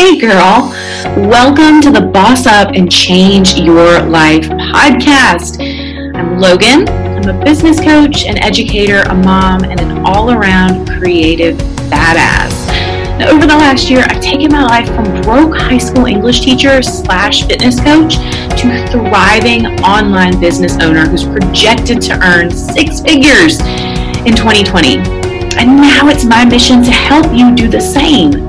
Hey, girl. Welcome to the Boss Up and Change Your Life podcast. I'm Logan. I'm a business coach, an educator, a mom, and an all around creative badass. Now, over the last year, I've taken my life from broke high school English teacher slash fitness coach to thriving online business owner who's projected to earn six figures in 2020. And now it's my mission to help you do the same.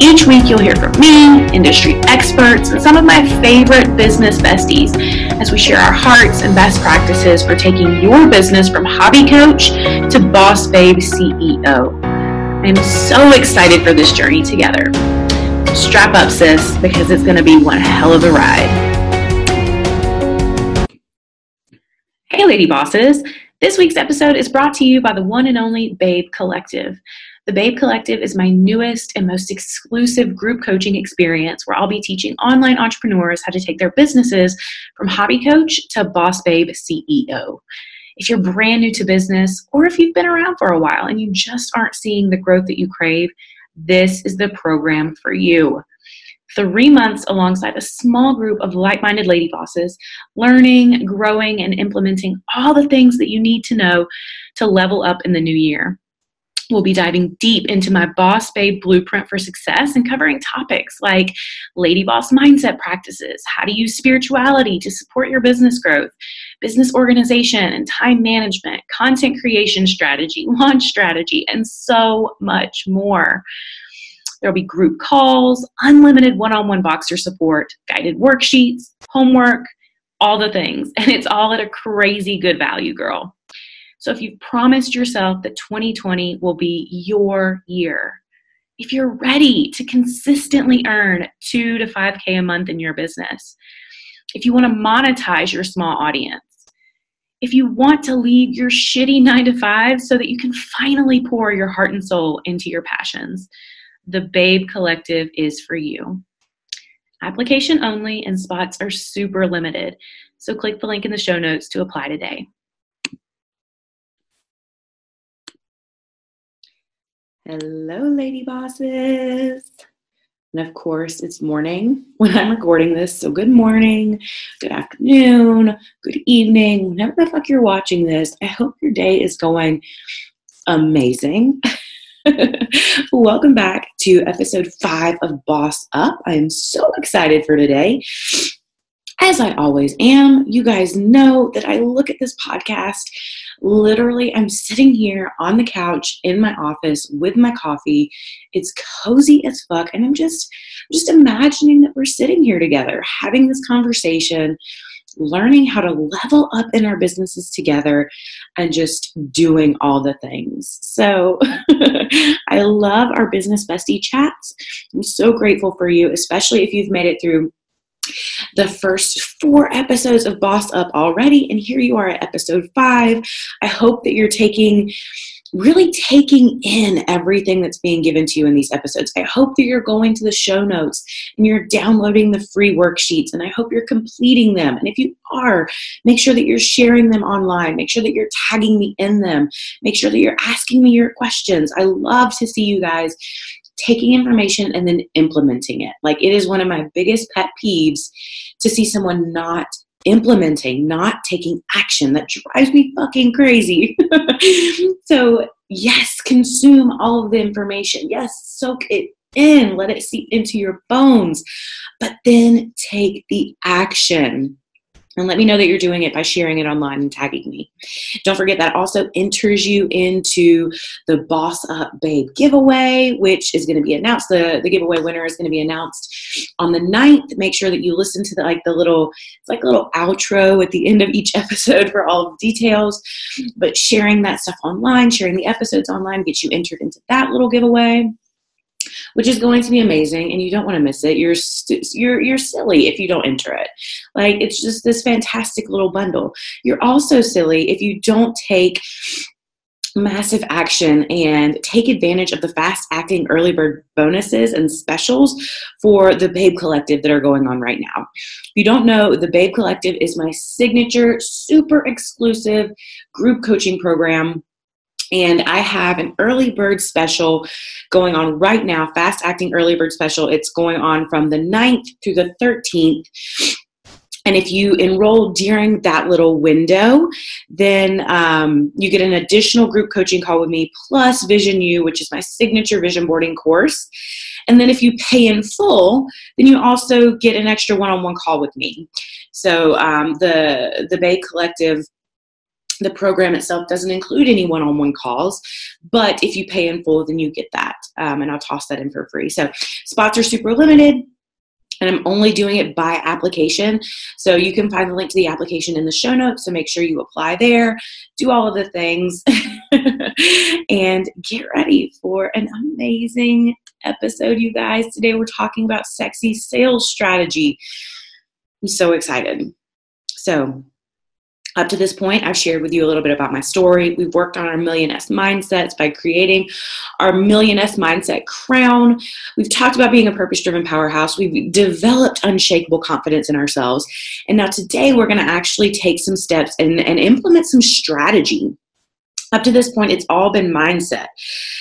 Each week, you'll hear from me, industry experts, and some of my favorite business besties as we share our hearts and best practices for taking your business from hobby coach to boss babe CEO. I'm so excited for this journey together. Strap up, sis, because it's going to be one hell of a ride. Hey, lady bosses. This week's episode is brought to you by the one and only Babe Collective. The Babe Collective is my newest and most exclusive group coaching experience where I'll be teaching online entrepreneurs how to take their businesses from hobby coach to boss babe CEO. If you're brand new to business or if you've been around for a while and you just aren't seeing the growth that you crave, this is the program for you. Three months alongside a small group of like minded lady bosses, learning, growing, and implementing all the things that you need to know to level up in the new year. We'll be diving deep into my Boss Babe blueprint for success and covering topics like lady boss mindset practices, how to use spirituality to support your business growth, business organization and time management, content creation strategy, launch strategy, and so much more. There'll be group calls, unlimited one on one Voxer support, guided worksheets, homework, all the things. And it's all at a crazy good value, girl. So if you've promised yourself that 2020 will be your year, if you're ready to consistently earn two to 5K a month in your business, if you want to monetize your small audience, if you want to leave your shitty nine to five so that you can finally pour your heart and soul into your passions, the Babe Collective is for you. Application only and spots are super limited. So click the link in the show notes to apply today. Hello, lady bosses. And of course, it's morning when I'm recording this. So, good morning, good afternoon, good evening, whenever the fuck you're watching this. I hope your day is going amazing. Welcome back to episode five of Boss Up. I am so excited for today. As I always am, you guys know that I look at this podcast literally i'm sitting here on the couch in my office with my coffee it's cozy as fuck and i'm just just imagining that we're sitting here together having this conversation learning how to level up in our businesses together and just doing all the things. So I love our business bestie chats. I'm so grateful for you, especially if you've made it through the first four episodes of Boss Up already, and here you are at episode five. I hope that you're taking really taking in everything that's being given to you in these episodes. I hope that you're going to the show notes and you're downloading the free worksheets, and I hope you're completing them. And if you are, make sure that you're sharing them online. Make sure that you're tagging me in them. Make sure that you're asking me your questions. I love to see you guys taking information and then implementing it. Like it is one of my biggest pet peeves to see someone not implementing, not taking action. That drives me fucking crazy. so, yes, consume all of the information. Yes, soak it in, let it seep into your bones, but then take the action. And let me know that you're doing it by sharing it online and tagging me. Don't forget that also enters you into the Boss Up Babe giveaway, which is going to be announced. The, the giveaway winner is going to be announced on the 9th. Make sure that you listen to the, like the little, it's like a little outro at the end of each episode for all the details. But sharing that stuff online, sharing the episodes online gets you entered into that little giveaway which is going to be amazing and you don't want to miss it. You're st- you're you're silly if you don't enter it. Like it's just this fantastic little bundle. You're also silly if you don't take massive action and take advantage of the fast acting early bird bonuses and specials for the Babe Collective that are going on right now. If you don't know, the Babe Collective is my signature, super exclusive group coaching program and I have an early bird special going on right now, fast acting early bird special. It's going on from the 9th through the 13th. And if you enroll during that little window, then um, you get an additional group coaching call with me plus Vision U, which is my signature vision boarding course. And then if you pay in full, then you also get an extra one on one call with me. So um, the, the Babe Collective the program itself doesn't include any one on one calls, but if you pay in full, then you get that. Um, and I'll toss that in for free. So spots are super limited. And I'm only doing it by application. So you can find the link to the application in the show notes. So make sure you apply there, do all of the things, and get ready for an amazing episode, you guys. Today we're talking about sexy sales strategy. I'm so excited. So, up to this point, I've shared with you a little bit about my story. We've worked on our Million S mindsets by creating our Million S mindset crown. We've talked about being a purpose driven powerhouse. We've developed unshakable confidence in ourselves. And now today, we're going to actually take some steps and, and implement some strategy. Up to this point, it's all been mindset.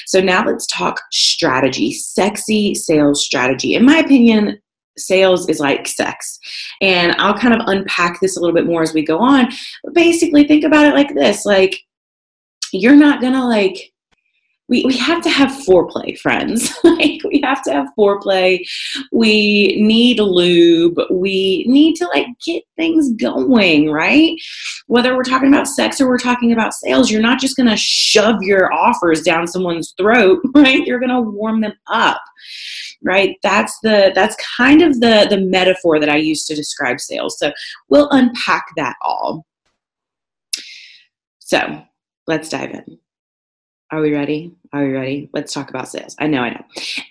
So now let's talk strategy, sexy sales strategy. In my opinion, sales is like sex. And I'll kind of unpack this a little bit more as we go on. But basically, think about it like this like, you're not gonna like, we, we have to have foreplay, friends. like, we have to have foreplay. We need lube. We need to like get things going, right? Whether we're talking about sex or we're talking about sales, you're not just gonna shove your offers down someone's throat, right? You're gonna warm them up right that's the that's kind of the the metaphor that i use to describe sales so we'll unpack that all so let's dive in are we ready? Are we ready? Let's talk about sales. I know, I know.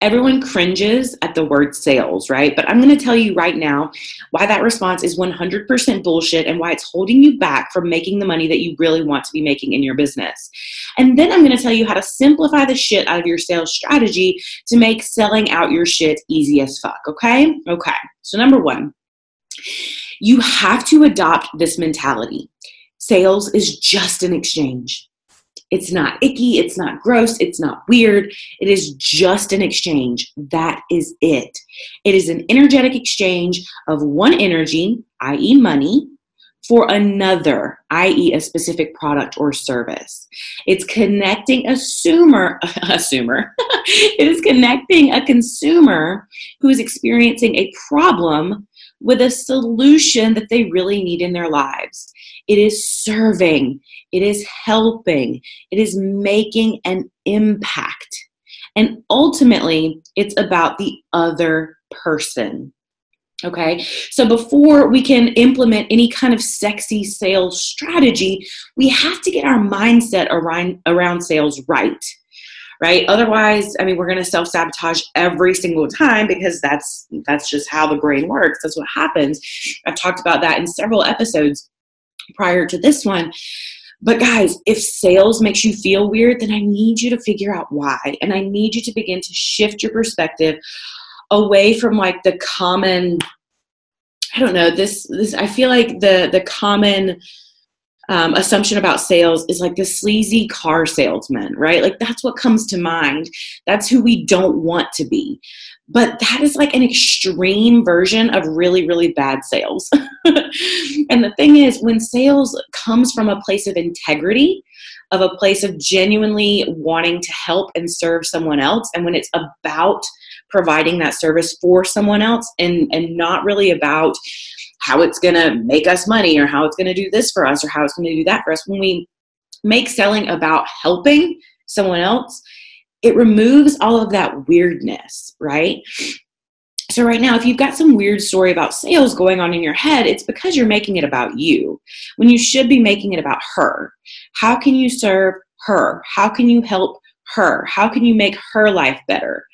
Everyone cringes at the word sales, right? But I'm going to tell you right now why that response is 100% bullshit and why it's holding you back from making the money that you really want to be making in your business. And then I'm going to tell you how to simplify the shit out of your sales strategy to make selling out your shit easy as fuck, okay? Okay. So, number one, you have to adopt this mentality. Sales is just an exchange. It's not icky, it's not gross, it's not weird. It is just an exchange. That is it. It is an energetic exchange of one energy, i.e., money, for another, i.e., a specific product or service. It's connecting a consumer, assumer. it is connecting a consumer who is experiencing a problem with a solution that they really need in their lives. It is serving, it is helping, it is making an impact. And ultimately, it's about the other person. Okay, so before we can implement any kind of sexy sales strategy, we have to get our mindset around, around sales right right? Otherwise i mean we're going to self-sabotage every single time because that's that's just how the brain works. That's what happens. I've talked about that in several episodes prior to this one. But guys, if sales makes you feel weird, then I need you to figure out why. And I need you to begin to shift your perspective away from like the common I don't know, this this I feel like the the common um, assumption about sales is like the sleazy car salesman, right? Like that's what comes to mind. That's who we don't want to be. But that is like an extreme version of really, really bad sales. and the thing is, when sales comes from a place of integrity, of a place of genuinely wanting to help and serve someone else, and when it's about providing that service for someone else and, and not really about how it's going to make us money or how it's going to do this for us or how it's going to do that for us. When we make selling about helping someone else, it removes all of that weirdness, right? So, right now, if you've got some weird story about sales going on in your head, it's because you're making it about you when you should be making it about her. How can you serve her? How can you help her? How can you make her life better?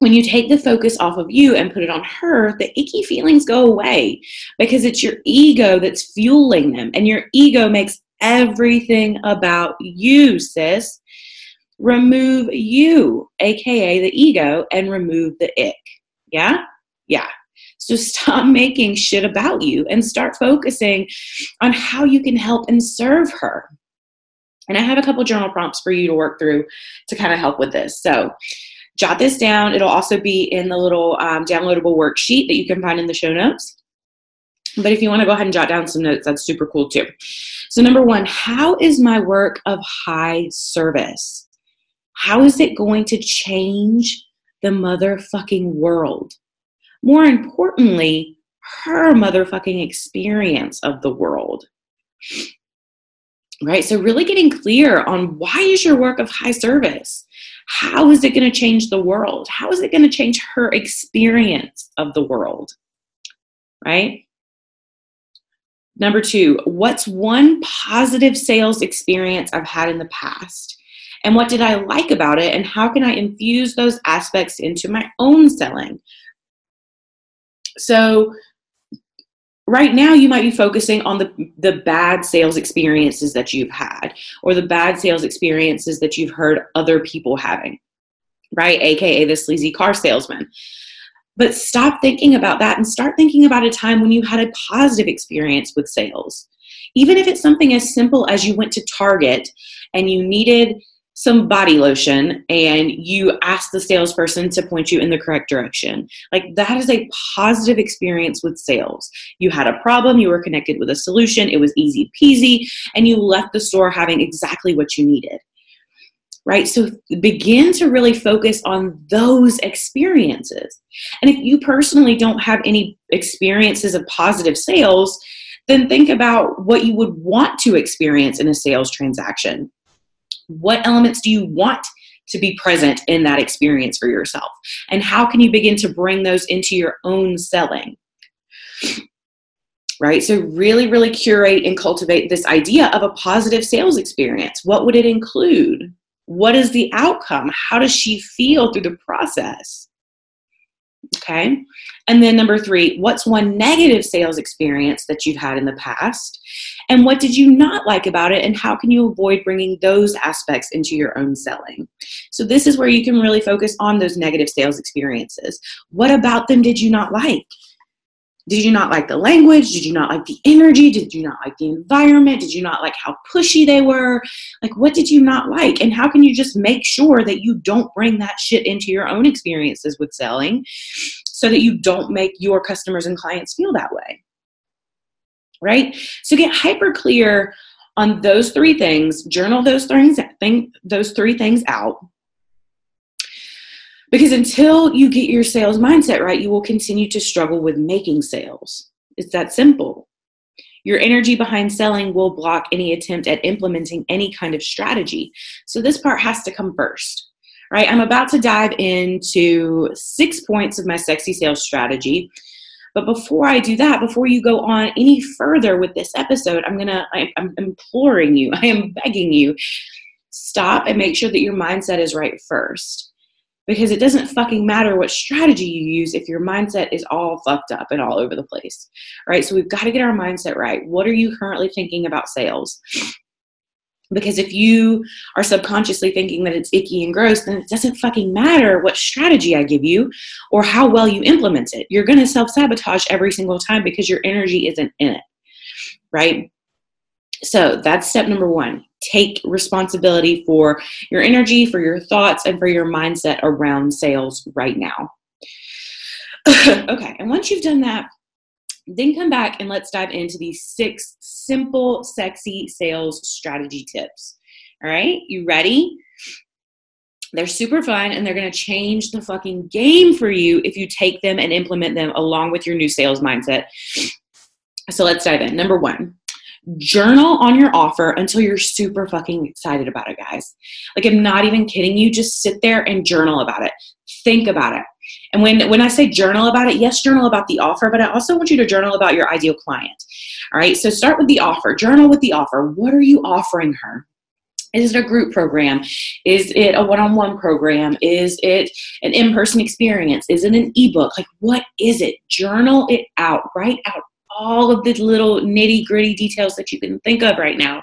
When you take the focus off of you and put it on her, the icky feelings go away because it's your ego that's fueling them. And your ego makes everything about you, sis. Remove you, aka the ego, and remove the ick. Yeah? Yeah. So stop making shit about you and start focusing on how you can help and serve her. And I have a couple journal prompts for you to work through to kind of help with this. So jot this down. It'll also be in the little um, downloadable worksheet that you can find in the show notes. But if you want to go ahead and jot down some notes, that's super cool too. So, number one, how is my work of high service? How is it going to change the motherfucking world? More importantly, her motherfucking experience of the world. Right? So, really getting clear on why is your work of high service? How is it going to change the world? How is it going to change her experience of the world? Right? Number two, what's one positive sales experience I've had in the past? And what did I like about it? And how can I infuse those aspects into my own selling? So, right now, you might be focusing on the, the bad sales experiences that you've had or the bad sales experiences that you've heard other people having, right? AKA the sleazy car salesman. But stop thinking about that and start thinking about a time when you had a positive experience with sales. Even if it's something as simple as you went to Target and you needed some body lotion and you asked the salesperson to point you in the correct direction. Like that is a positive experience with sales. You had a problem, you were connected with a solution, it was easy peasy, and you left the store having exactly what you needed right? So begin to really focus on those experiences. And if you personally don't have any experiences of positive sales, then think about what you would want to experience in a sales transaction. What elements do you want to be present in that experience for yourself? And how can you begin to bring those into your own selling? Right? So, really, really curate and cultivate this idea of a positive sales experience. What would it include? What is the outcome? How does she feel through the process? Okay. And then number three, what's one negative sales experience that you've had in the past? And what did you not like about it? And how can you avoid bringing those aspects into your own selling? So, this is where you can really focus on those negative sales experiences. What about them did you not like? Did you not like the language? Did you not like the energy? Did you not like the environment? Did you not like how pushy they were? Like, what did you not like? And how can you just make sure that you don't bring that shit into your own experiences with selling so that you don't make your customers and clients feel that way? Right? So get hyper clear on those three things, journal those things, think those three things out because until you get your sales mindset right, you will continue to struggle with making sales. It's that simple. Your energy behind selling will block any attempt at implementing any kind of strategy. So, this part has to come first, right? I'm about to dive into six points of my sexy sales strategy. But before I do that, before you go on any further with this episode, I'm gonna, I, I'm imploring you, I am begging you, stop and make sure that your mindset is right first because it doesn't fucking matter what strategy you use if your mindset is all fucked up and all over the place. Right? So we've got to get our mindset right. What are you currently thinking about sales? Because if you are subconsciously thinking that it's icky and gross, then it doesn't fucking matter what strategy I give you or how well you implement it. You're going to self sabotage every single time because your energy isn't in it. Right? So that's step number one take responsibility for your energy, for your thoughts, and for your mindset around sales right now. okay, and once you've done that, then come back and let's dive into these six simple, sexy sales strategy tips. All right, you ready? They're super fun and they're gonna change the fucking game for you if you take them and implement them along with your new sales mindset. So let's dive in. Number one, journal on your offer until you're super fucking excited about it, guys. Like, I'm not even kidding you. Just sit there and journal about it. Think about it. And when, when I say journal about it, yes, journal about the offer, but I also want you to journal about your ideal client. All right, so start with the offer. Journal with the offer. What are you offering her? Is it a group program? Is it a one on one program? Is it an in person experience? Is it an ebook? Like, what is it? Journal it out. Write out all of the little nitty gritty details that you can think of right now.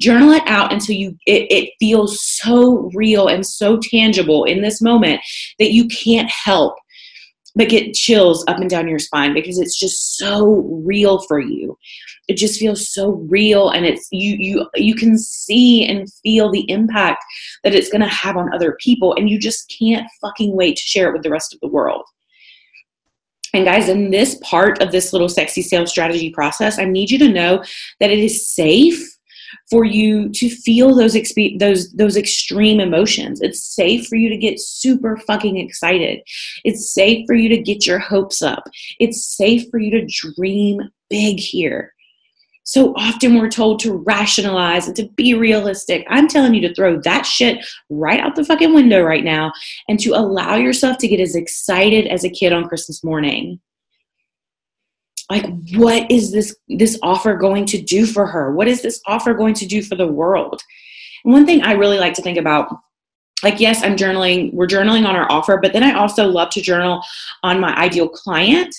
Journal it out until you it, it feels so real and so tangible in this moment that you can't help but get chills up and down your spine because it's just so real for you it just feels so real and it's you you you can see and feel the impact that it's going to have on other people and you just can't fucking wait to share it with the rest of the world and guys, in this part of this little sexy sales strategy process, I need you to know that it is safe for you to feel those those those extreme emotions. It's safe for you to get super fucking excited. It's safe for you to get your hopes up. It's safe for you to dream big here. So often we're told to rationalize and to be realistic. I'm telling you to throw that shit right out the fucking window right now and to allow yourself to get as excited as a kid on Christmas morning. Like what is this this offer going to do for her? What is this offer going to do for the world? And one thing i really like to think about like yes i'm journaling we're journaling on our offer but then i also love to journal on my ideal client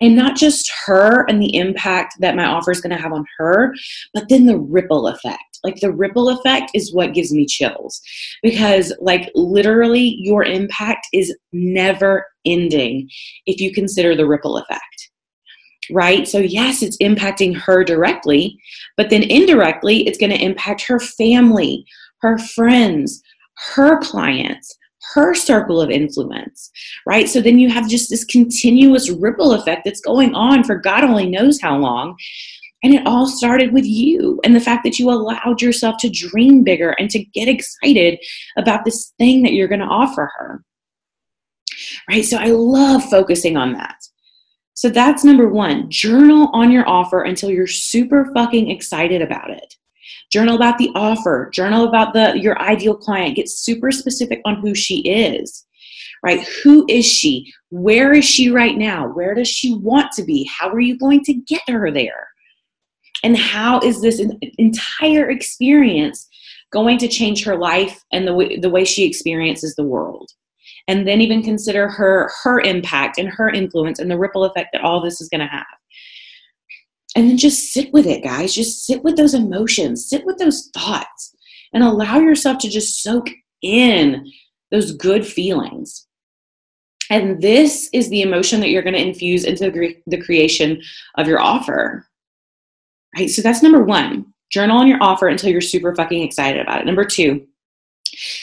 and not just her and the impact that my offer is going to have on her but then the ripple effect. Like the ripple effect is what gives me chills. Because like literally your impact is never ending if you consider the ripple effect. Right? So, yes, it's impacting her directly, but then indirectly, it's going to impact her family, her friends, her clients, her circle of influence, right? So then you have just this continuous ripple effect that's going on for God only knows how long. And it all started with you and the fact that you allowed yourself to dream bigger and to get excited about this thing that you're going to offer her. Right? So I love focusing on that. So that's number one. Journal on your offer until you're super fucking excited about it. Journal about the offer. Journal about the your ideal client. Get super specific on who she is. Right? Who is she? Where is she right now? Where does she want to be? How are you going to get her there? And how is this entire experience going to change her life and the way, the way she experiences the world? and then even consider her her impact and her influence and the ripple effect that all this is going to have and then just sit with it guys. Just sit with those emotions. Sit with those thoughts and allow yourself to just soak in those good feelings. And this is the emotion that you're going to infuse into the creation of your offer. Right? So that's number one. Journal on your offer until you're super fucking excited about it. Number two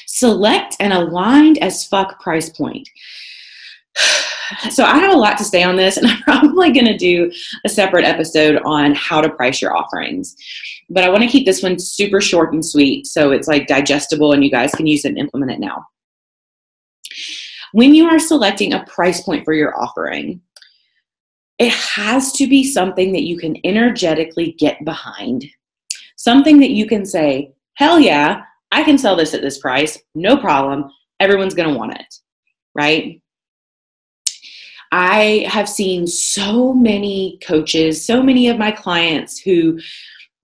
Select an aligned as fuck price point. So I have a lot to say on this, and I'm probably going to do a separate episode on how to price your offerings. But I want to keep this one super short and sweet so it's like digestible and you guys can use it and implement it now. When you are selecting a price point for your offering, it has to be something that you can energetically get behind. Something that you can say, hell yeah, I can sell this at this price, no problem. Everyone's going to want it, right? I have seen so many coaches, so many of my clients who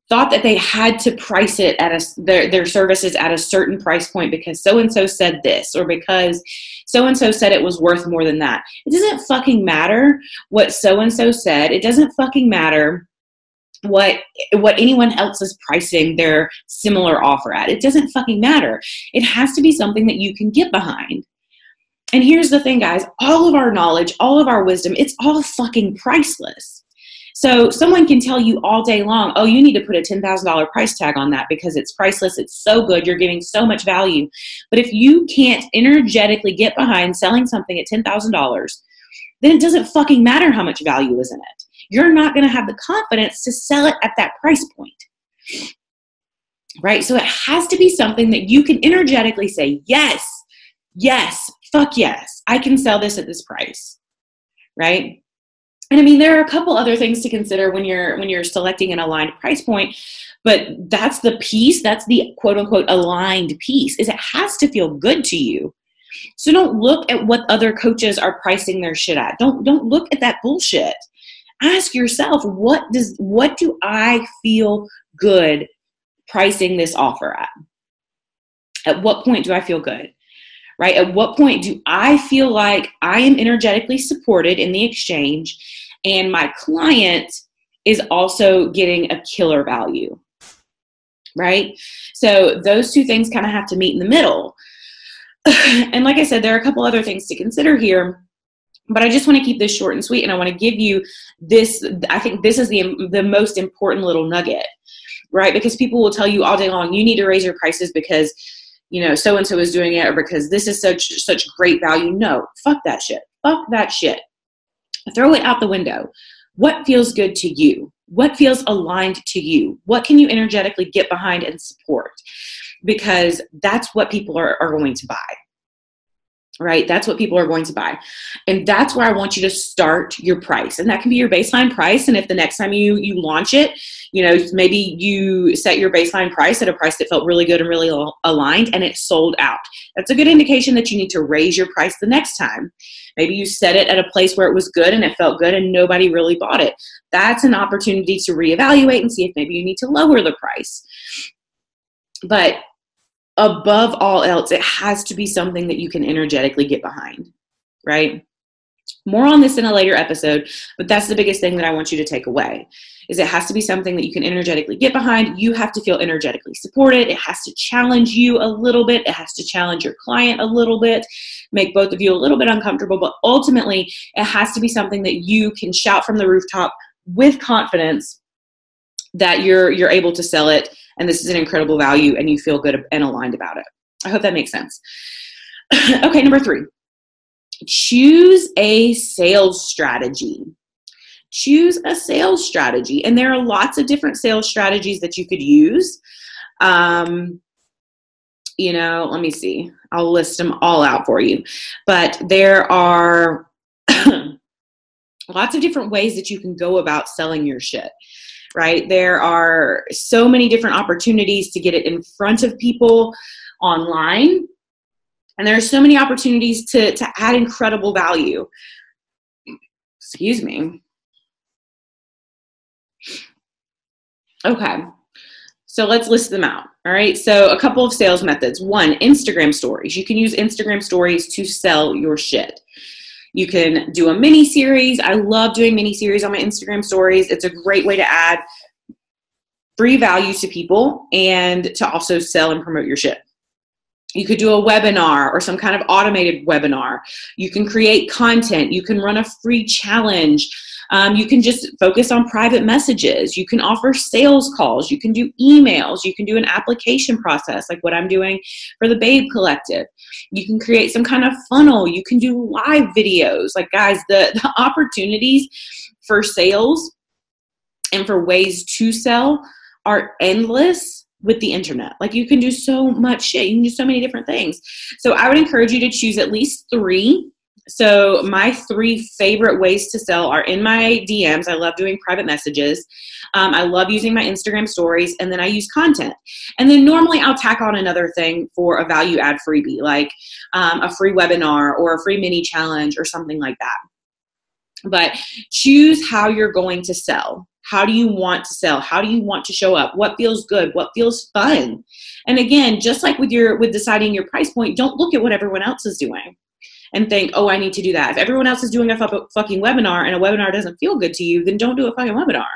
thought that they had to price it at a their, their services at a certain price point because so and so said this or because so and so said it was worth more than that. It doesn't fucking matter what so and so said. It doesn't fucking matter what what anyone else is pricing their similar offer at. It doesn't fucking matter. It has to be something that you can get behind. And here's the thing, guys all of our knowledge, all of our wisdom, it's all fucking priceless. So someone can tell you all day long, oh, you need to put a $10,000 price tag on that because it's priceless. It's so good. You're giving so much value. But if you can't energetically get behind selling something at $10,000, then it doesn't fucking matter how much value is in it you're not going to have the confidence to sell it at that price point. Right? So it has to be something that you can energetically say, yes, yes, fuck yes, I can sell this at this price. Right? And I mean, there are a couple other things to consider when you're when you're selecting an aligned price point, but that's the piece, that's the quote unquote aligned piece, is it has to feel good to you. So don't look at what other coaches are pricing their shit at. Don't don't look at that bullshit ask yourself what does what do i feel good pricing this offer at at what point do i feel good right at what point do i feel like i am energetically supported in the exchange and my client is also getting a killer value right so those two things kind of have to meet in the middle and like i said there are a couple other things to consider here but I just want to keep this short and sweet, and I want to give you this. I think this is the the most important little nugget, right? Because people will tell you all day long, you need to raise your prices because you know so and so is doing it, or because this is such such great value. No, fuck that shit. Fuck that shit. Throw it out the window. What feels good to you? What feels aligned to you? What can you energetically get behind and support? Because that's what people are, are going to buy right? That's what people are going to buy. And that's where I want you to start your price. And that can be your baseline price. And if the next time you you launch it, you know, maybe you set your baseline price at a price that felt really good and really aligned and it sold out. That's a good indication that you need to raise your price the next time. Maybe you set it at a place where it was good and it felt good and nobody really bought it. That's an opportunity to reevaluate and see if maybe you need to lower the price. But above all else, it has to be something that you can energetically get behind, right? More on this in a later episode, but that's the biggest thing that I want you to take away is it has to be something that you can energetically get behind. You have to feel energetically supported. It has to challenge you a little bit. It has to challenge your client a little bit, make both of you a little bit uncomfortable, but ultimately it has to be something that you can shout from the rooftop with confidence that you're you're able to sell it and this is an incredible value and you feel good and aligned about it. I hope that makes sense. okay, number 3. Choose a sales strategy. Choose a sales strategy and there are lots of different sales strategies that you could use. Um, you know, let me see. I'll list them all out for you. But there are lots of different ways that you can go about selling your shit right? There are so many different opportunities to get it in front of people online. And there are so many opportunities to, to add incredible value. Excuse me. Okay, so let's list them out. All right, so a couple of sales methods. One, Instagram stories. You can use Instagram stories to sell your shit. You can do a mini series. I love doing mini series on my Instagram stories. It's a great way to add free value to people and to also sell and promote your ship. You could do a webinar or some kind of automated webinar. You can create content. You can run a free challenge. Um, you can just focus on private messages. You can offer sales calls. You can do emails. You can do an application process like what I'm doing for the Babe Collective. You can create some kind of funnel. You can do live videos. Like, guys, the, the opportunities for sales and for ways to sell are endless with the internet. Like you can do so much shit. You can do so many different things. So I would encourage you to choose at least three so, my three favorite ways to sell are in my DMs. I love doing private messages. Um, I love using my Instagram stories, and then I use content. And then normally I'll tack on another thing for a value add freebie, like um, a free webinar or a free mini challenge or something like that. But choose how you're going to sell. How do you want to sell? How do you want to show up? What feels good? What feels fun? And again, just like with your with deciding your price point, don't look at what everyone else is doing and think, oh, I need to do that. If everyone else is doing a fucking webinar and a webinar doesn't feel good to you, then don't do a fucking webinar.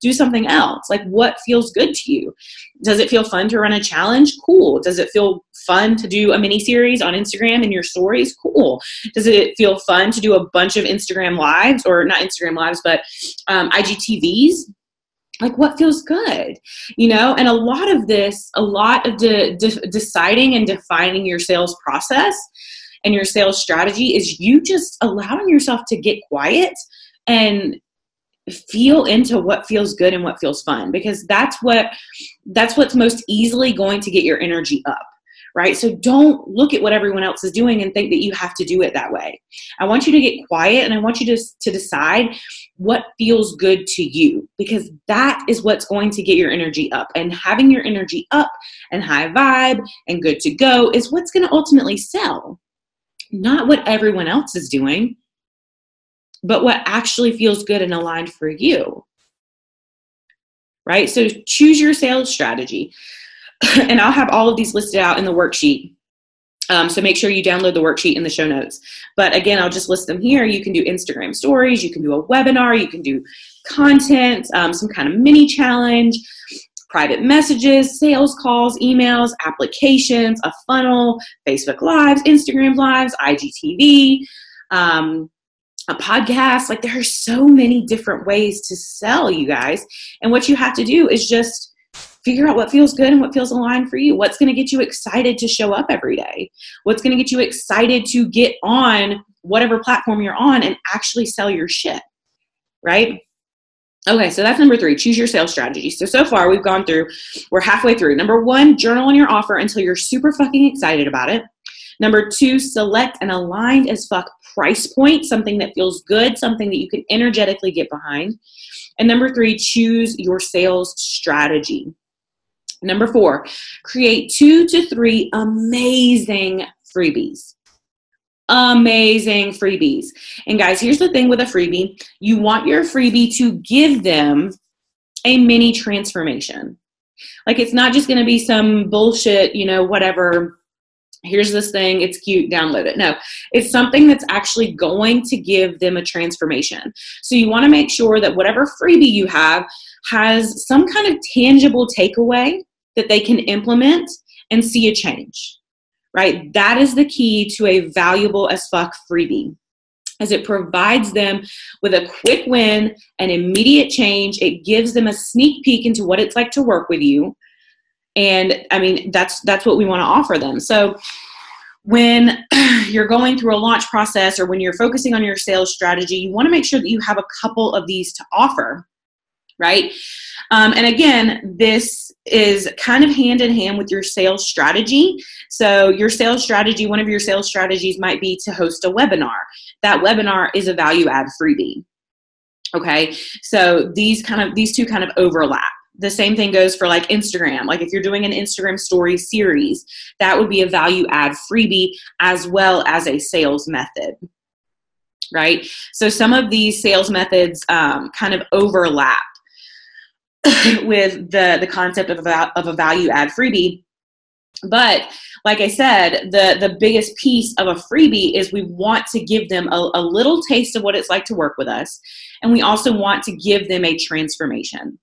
Do something else. Like, what feels good to you? Does it feel fun to run a challenge? Cool. Does it feel fun to do a mini series on Instagram in your stories? Cool. Does it feel fun to do a bunch of Instagram lives or not Instagram lives, but um, IGTVs? like what feels good you know and a lot of this a lot of de- de- deciding and defining your sales process and your sales strategy is you just allowing yourself to get quiet and feel into what feels good and what feels fun because that's what that's what's most easily going to get your energy up right? So don't look at what everyone else is doing and think that you have to do it that way. I want you to get quiet and i want you to, to decide what feels good to you because that is what's going to get your energy up. And having your energy up and high vibe and good to go is what's going to ultimately sell not what everyone else is doing, but what actually feels good and aligned for you. Right? So choose your sales strategy. and I'll have all of these listed out in the worksheet. Um, so make sure you download the worksheet in the show notes. But again, I'll just list them here. You can do Instagram stories, you can do a webinar, you can do content, um, some kind of mini challenge, private messages, sales calls, emails, applications, a funnel, Facebook Lives, Instagram Lives, IGTV, um, a podcast. Like there are so many different ways to sell, you guys. And what you have to do is just figure out what feels good and what feels aligned for you. What's going to get you excited to show up every day? What's going to get you excited to get on whatever platform you're on and actually sell your shit, right? Okay, so that's number three. Choose your sales strategy. So, so far we've gone through, we're halfway through. Number one, journal on your offer until you're super fucking excited about it. Number two, select an aligned as fuck price point, something that feels good, something that you can energetically get behind. And number three, choose your sales strategy. Number four, create two to three amazing freebies amazing freebies. And guys, here's the thing with a freebie you want your freebie to give them a mini transformation. Like it's not just going to be some bullshit, you know, whatever. Here's this thing, it's cute, download it. No, it's something that's actually going to give them a transformation. So you want to make sure that whatever freebie you have has some kind of tangible takeaway that they can implement and see a change right? That is the key to a valuable as fuck freebie. As it provides them with a quick win and immediate change, it gives them a sneak peek into what it's like to work with you. And I mean, that's that's what we want to offer them. So when you're going through a launch process or when you're focusing on your sales strategy, you want to make sure that you have a couple of these to offer, right? Um, and again, this is kind of hand in hand with your sales strategy. So, your sales strategy, one of your sales strategies might be to host a webinar. That webinar is a value add freebie. Okay, so these kind of these two kind of overlap. The same thing goes for like Instagram. Like if you're doing an Instagram story series, that would be a value add freebie as well as a sales method right? So some of these sales methods um, kind of overlap. with the the concept of a, of a value add freebie. But like i said the the biggest piece of a freebie is we want to give them a, a little taste of what it's like to work with us and we also want to give them a transformation.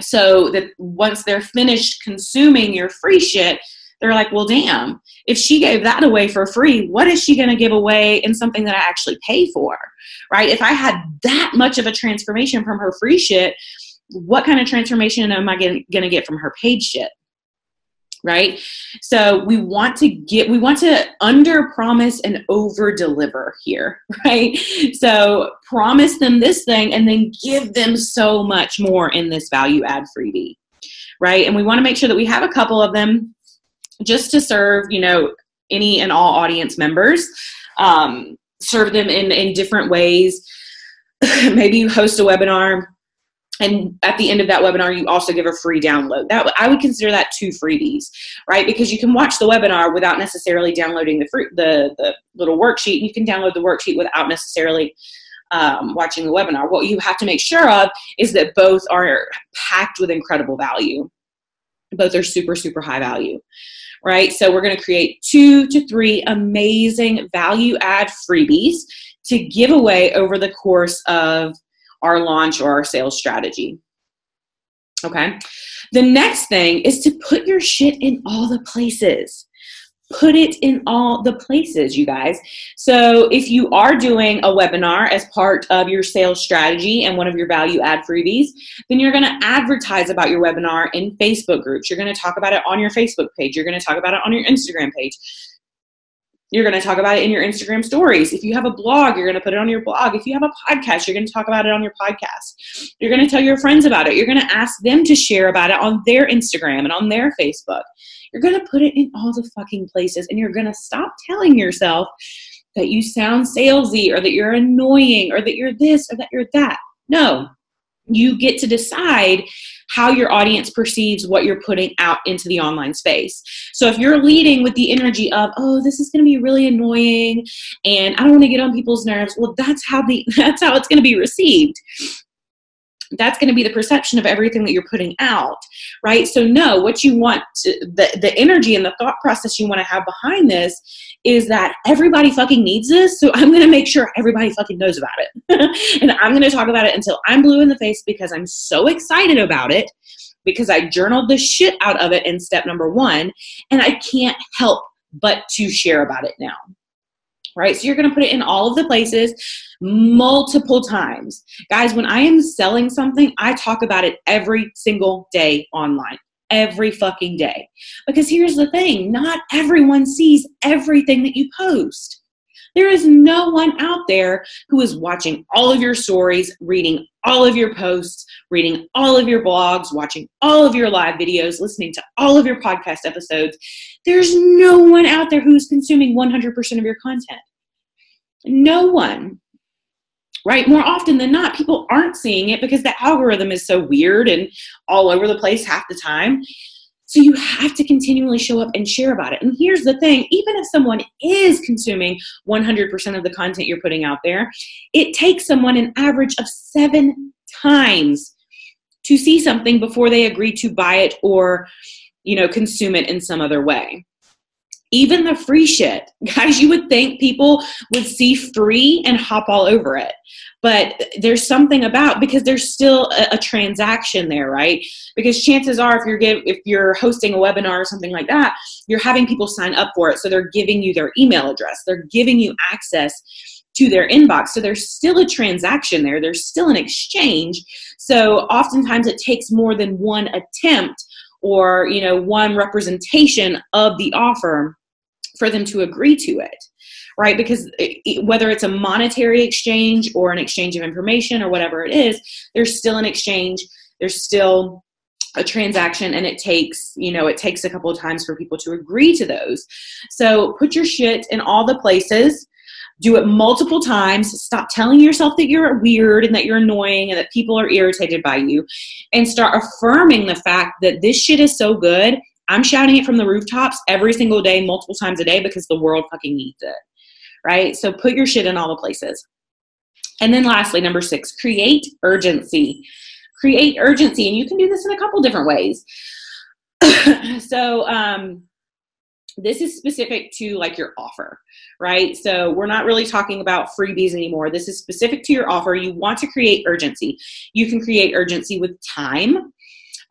So that once they're finished consuming your free shit they're like well damn if she gave that away for free what is she going to give away in something that i actually pay for? Right? If i had that much of a transformation from her free shit what kind of transformation am I going to get from her paid shit? Right? So we want to get, we want to under promise and over deliver here, right? So promise them this thing and then give them so much more in this value add freebie, right? And we want to make sure that we have a couple of them just to serve, you know, any and all audience members, um, serve them in, in different ways. Maybe you host a webinar and at the end of that webinar you also give a free download. That i would consider that two freebies right? Because you can watch the webinar without necessarily downloading the free, the, the little worksheet. You can download the worksheet without necessarily um, watching the webinar. What you have to make sure of is that both are packed with incredible value. Both are super super high value right? So we're going to create two to three amazing value add freebies to give away over the course of our launch or our sales strategy. Okay. The next thing is to put your shit in all the places. Put it in all the places, you guys. So, if you are doing a webinar as part of your sales strategy and one of your value add freebies, then you're going to advertise about your webinar in Facebook groups. You're going to talk about it on your Facebook page. You're going to talk about it on your Instagram page. You're going to talk about it in your Instagram stories. If you have a blog, you're going to put it on your blog. If you have a podcast, you're going to talk about it on your podcast. You're going to tell your friends about it. You're going to ask them to share about it on their Instagram and on their Facebook. You're going to put it in all the fucking places and you're going to stop telling yourself that you sound salesy or that you're annoying or that you're this or that you're that. No, you get to decide how your audience perceives what you're putting out into the online space. So if you're leading with the energy of, "Oh, this is going to be really annoying and I don't want to get on people's nerves." Well, that's how the that's how it's going to be received that's going to be the perception of everything that you're putting out right? So no what you want to, the the energy and the thought process you want to have behind this is that everybody fucking needs this so i'm going to make sure everybody fucking knows about it. And i'm going to talk about it until i'm blue in the face because i'm so excited about it because i journaled the shit out of it in step number one and i can't help but to share about it now right? So you're going to put it in all of the places multiple times. Guys, when I am selling something, I talk about it every single day online. Every fucking day. Because here's the thing not everyone sees everything that you post. There is no one out there who is watching all of your stories, reading all of your posts, reading all of your blogs, watching all of your live videos, listening to all of your podcast episodes. There's no one out there who's consuming 100% of your content. No one. Right? More often than not, people aren't seeing it because the algorithm is so weird and all over the place half the time. So you have to continually show up and share about it. And here's the thing even if someone is consuming 100% of the content you're putting out there, it takes someone an average of seven times to see something before they agree to buy it or you know consume it in some other way even the free shit. Guys you would think people would see free and hop all over it. But there's something about because there's still a, a, transaction there right? Because chances are if you're give, if you're hosting a webinar or something like that you're having people sign up for it. So they're giving you their email address. They're giving you access to their inbox. So there's still a transaction there. There's still an exchange. So oftentimes it takes more than one attempt or you know one representation of the offer for them to agree to it right? Because it, whether it's a monetary exchange or an exchange of information or whatever it is, there's still an exchange. There's still a transaction and it takes you know it takes a couple of times for people to agree to those so put your shit in all the places do it multiple times stop telling yourself that you're weird and that you're annoying and that people are irritated by you and start affirming the fact that this shit is so good i'm shouting it from the rooftops every single day multiple times a day because the world fucking needs it right? So put your shit in all the places. And then lastly, number six, create urgency. Create urgency. And you can do this in a couple different ways. so, um, this is specific to like your offer, right? So we're not really talking about freebies anymore. This is specific to your offer. You want to create urgency. You can create urgency with time.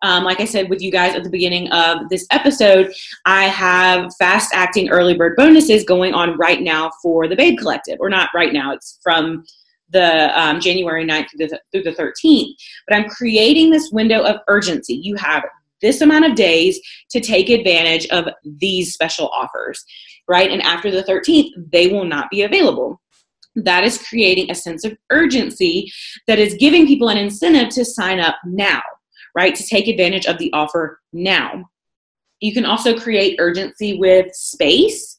Um, like I said with you guys at the beginning of this episode, I have fast acting early bird bonuses going on right now for the Babe Collective, or not right now, it's from the um, January 9th through the, through the 13th. But I'm creating this window of urgency. You have this amount of days to take advantage of these special offers, right? And after the 13th, they will not be available. That is creating a sense of urgency that is giving people an incentive to sign up now right? To take advantage of the offer now. You can also create urgency with space.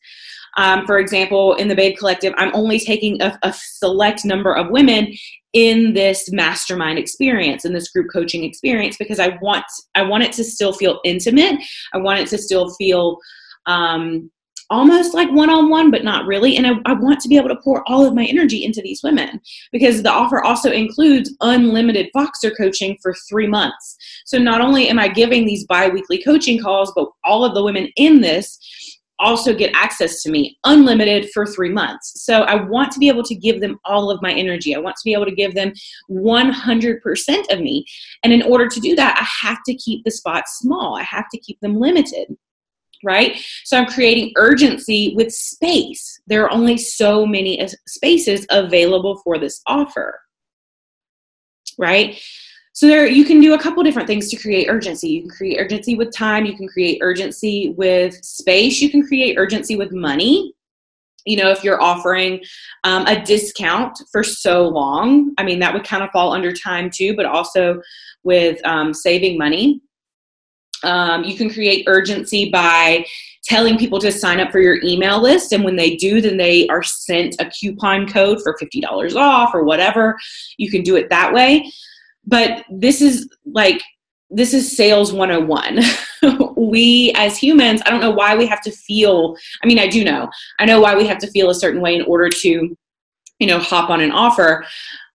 Um, for example, in the Babe Collective, I'm only taking a, a select number of women in this mastermind experience in this group coaching experience because i want i want it to still feel intimate i want it to still feel um, almost like one on one, but not really. And I, I, want to be able to pour all of my energy into these women because the offer also includes unlimited Voxer coaching for three months. So not only am I giving these bi weekly coaching calls, but all of the women in this also get access to me unlimited for three months. So I want to be able to give them all of my energy. I want to be able to give them 100% of me. And in order to do that, I have to keep the spots small, I have to keep them limited right? So I'm creating urgency with space. There are only so many spaces available for this offer, right? So there you can do a couple different things to create urgency. You can create urgency with time, you can create urgency with space, you can create urgency with money. You know, if you're offering um, a discount for so long, I mean, that would kind of fall under time too, but also with um, saving money um, you can create urgency by telling people to sign up for your email list. And when they do, then they are sent a coupon code for $50 off or whatever. You can do it that way. But this is like, this is sales 101. we as humans, I don't know why we have to feel, I mean, I do know. I know why we have to feel a certain way in order to, you know, hop on an offer.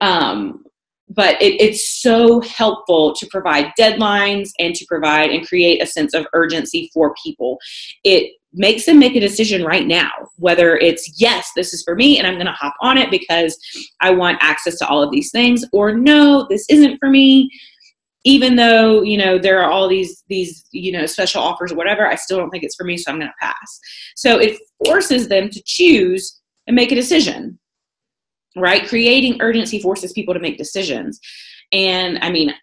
Um, but it, it's so helpful to provide deadlines and to provide and create a sense of urgency for people. It makes them make a decision right now whether it's yes this is for me and i'm going to hop on it because i want access to all of these things or no this isn't for me even though you know there are all these these you know special offers or whatever i still don't think it's for me so i'm going to pass so it forces them to choose and make a decision. Right? Creating urgency forces people to make decisions. And I mean,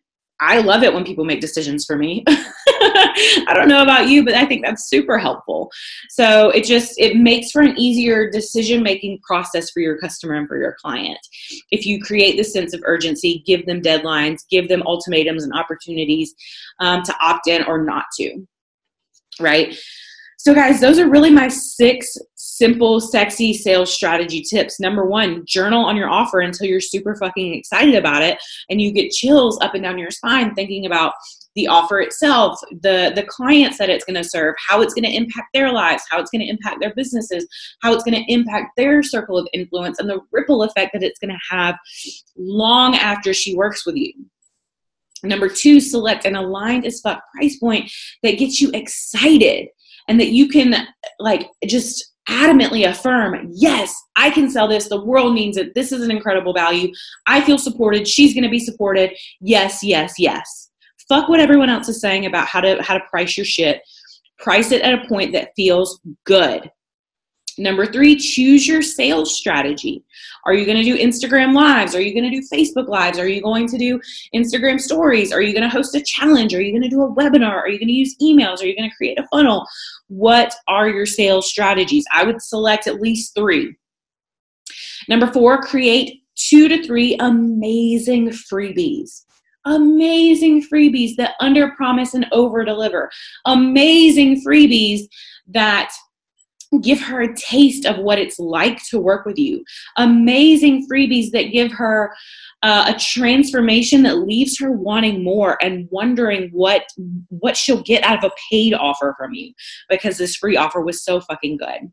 I love it when people make decisions for me. I don't know about you, but I think that's super helpful. So it just it makes for an easier decision making process for your customer and for your client. If you create the sense of urgency, give them deadlines, give them ultimatums and opportunities um, to opt in or not to. Right. So, guys, those are really my six simple, sexy sales strategy tips. Number one, journal on your offer until you're super fucking excited about it and you get chills up and down your spine thinking about the offer itself, the, the clients that it's going to serve, how it's going to impact their lives, how it's going to impact their businesses, how it's going to impact their circle of influence, and the ripple effect that it's going to have long after she works with you. Number two, select an aligned as fuck price point that gets you excited and that you can like just adamantly affirm yes i can sell this. The world needs it. This is an incredible value. I feel supported. She's going to be supported. Yes yes yes. Fuck what everyone else is saying about how to how to price your shit. Price it at a point that feels good Number three, choose your sales strategy. Are you going to do Instagram lives? Are you going to do Facebook lives? Are you going to do Instagram stories? Are you going to host a challenge? Are you going to do a webinar? Are you going to use emails? Are you going to create a funnel? What are your sales strategies? I would select at least three. Number four, create two to three amazing freebies amazing freebies that under promise and over deliver amazing freebies that give her a taste of what it's like to work with you. Amazing freebies that give her uh, a transformation that leaves her wanting more and wondering what what she'll get out of a paid offer from you because this free offer was so fucking good.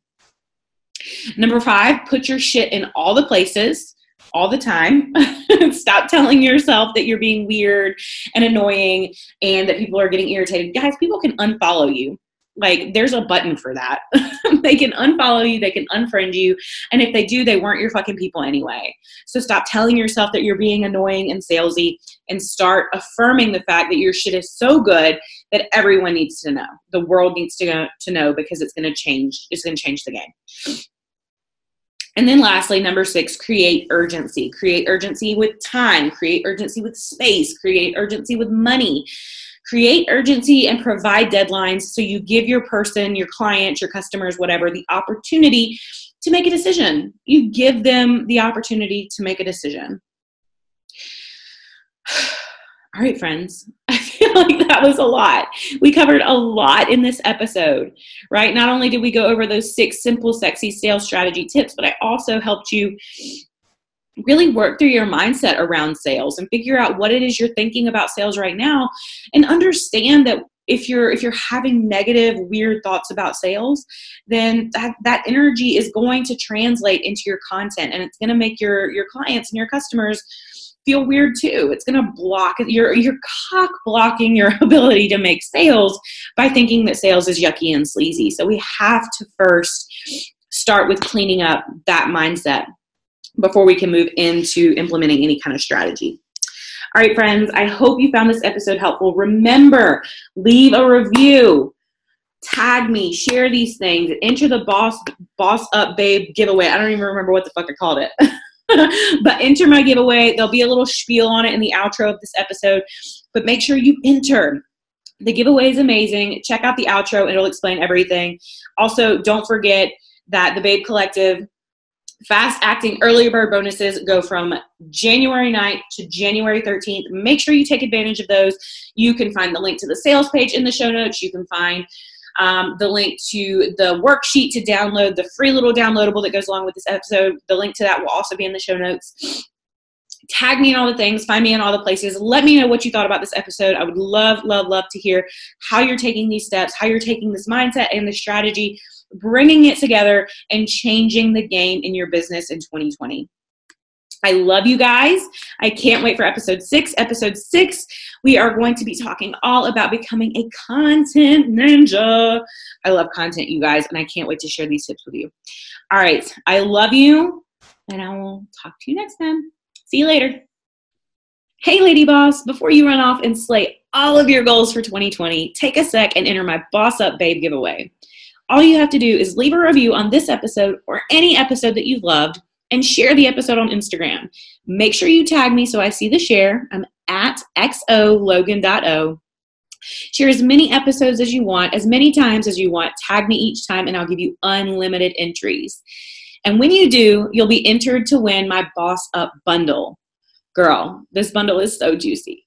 Number 5, put your shit in all the places all the time. Stop telling yourself that you're being weird and annoying and that people are getting irritated. Guys, people can unfollow you like there's a button for that. they can unfollow you, they can unfriend you, and if they do, they weren't your fucking people anyway. So stop telling yourself that you're being annoying and salesy and start affirming the fact that your shit is so good that everyone needs to know. The world needs to go, to know because it's going to change. It's going to change the game. And then lastly, number six, create urgency. Create urgency with time, create urgency with space, create urgency with money create urgency and provide deadlines so you give your person, your client, your customers, whatever, the opportunity to make a decision. You give them the opportunity to make a decision. All right, friends, I feel like that was a lot. We covered a lot in this episode, right? Not only did we go over those six simple, sexy sales strategy tips, but I also helped you really work through your mindset around sales and figure out what it is you're thinking about sales right now and understand that if you're if you're having negative weird thoughts about sales then that that energy is going to translate into your content and it's going to make your your clients and your customers feel weird too. It's going to block you're you're cock blocking your ability to make sales by thinking that sales is yucky and sleazy. So we have to first start with cleaning up that mindset before we can move into implementing any kind of strategy. All right, friends, I hope you found this episode helpful. Remember, leave a review, tag me, share these things, enter the boss boss up babe giveaway. I don't even remember what the fuck I called it. but enter my giveaway. There'll be a little spiel on it in the outro of this episode. But make sure you enter. The giveaway is amazing. Check out the outro, it'll explain everything. Also, don't forget that the Babe Collective Fast acting early bird bonuses go from January 9th to January 13th. Make sure you take advantage of those. You can find the link to the sales page in the show notes. You can find um, the link to the worksheet to download the free little downloadable that goes along with this episode. The link to that will also be in the show notes. Tag me in all the things, find me in all the places. Let me know what you thought about this episode. I would love, love, love to hear how you're taking these steps, how you're taking this mindset and the strategy bringing it together and changing the game in your business in 2020. I love you guys. I can't wait for episode six. Episode six, we are going to be talking all about becoming a content ninja. I love content, you guys, and I can't wait to share these tips with you. All right. I love you, and I will talk to you next time. See you later. Hey, Lady Boss, before you run off and slay all of your goals for 2020, take a sec and enter my Boss Up Babe giveaway. All you have to do is leave a review on this episode or any episode that you've loved and share the episode on Instagram. Make sure you tag me so I see the share. I'm at xologan.o. Share as many episodes as you want, as many times as you want. Tag me each time, and I'll give you unlimited entries. And when you do, you'll be entered to win my Boss Up bundle. Girl, this bundle is so juicy.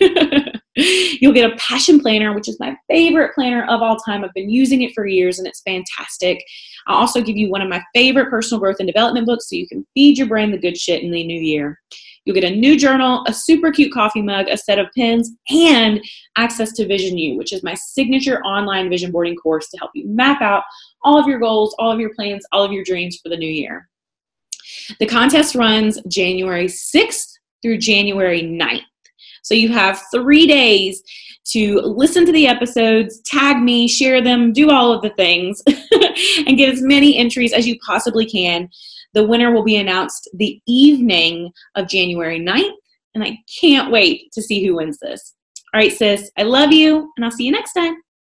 You'll get a passion planner, which is my favorite planner of all time. I've been using it for years and it's fantastic. I'll also give you one of my favorite personal growth and development books so you can feed your brain the good shit in the new year. You'll get a new journal, a super cute coffee mug, a set of pens, and access to Vision U, which is my signature online vision boarding course to help you map out all of your goals, all of your plans, all of your dreams for the new year. The contest runs January 6th through January 9th. So you have three days to listen to the episodes, tag me, share them, do all of the things, and get as many entries as you possibly can. The winner will be announced the evening of January 9th, and I can't wait to see who wins this. All right, sis, I love you, and I'll see you next time.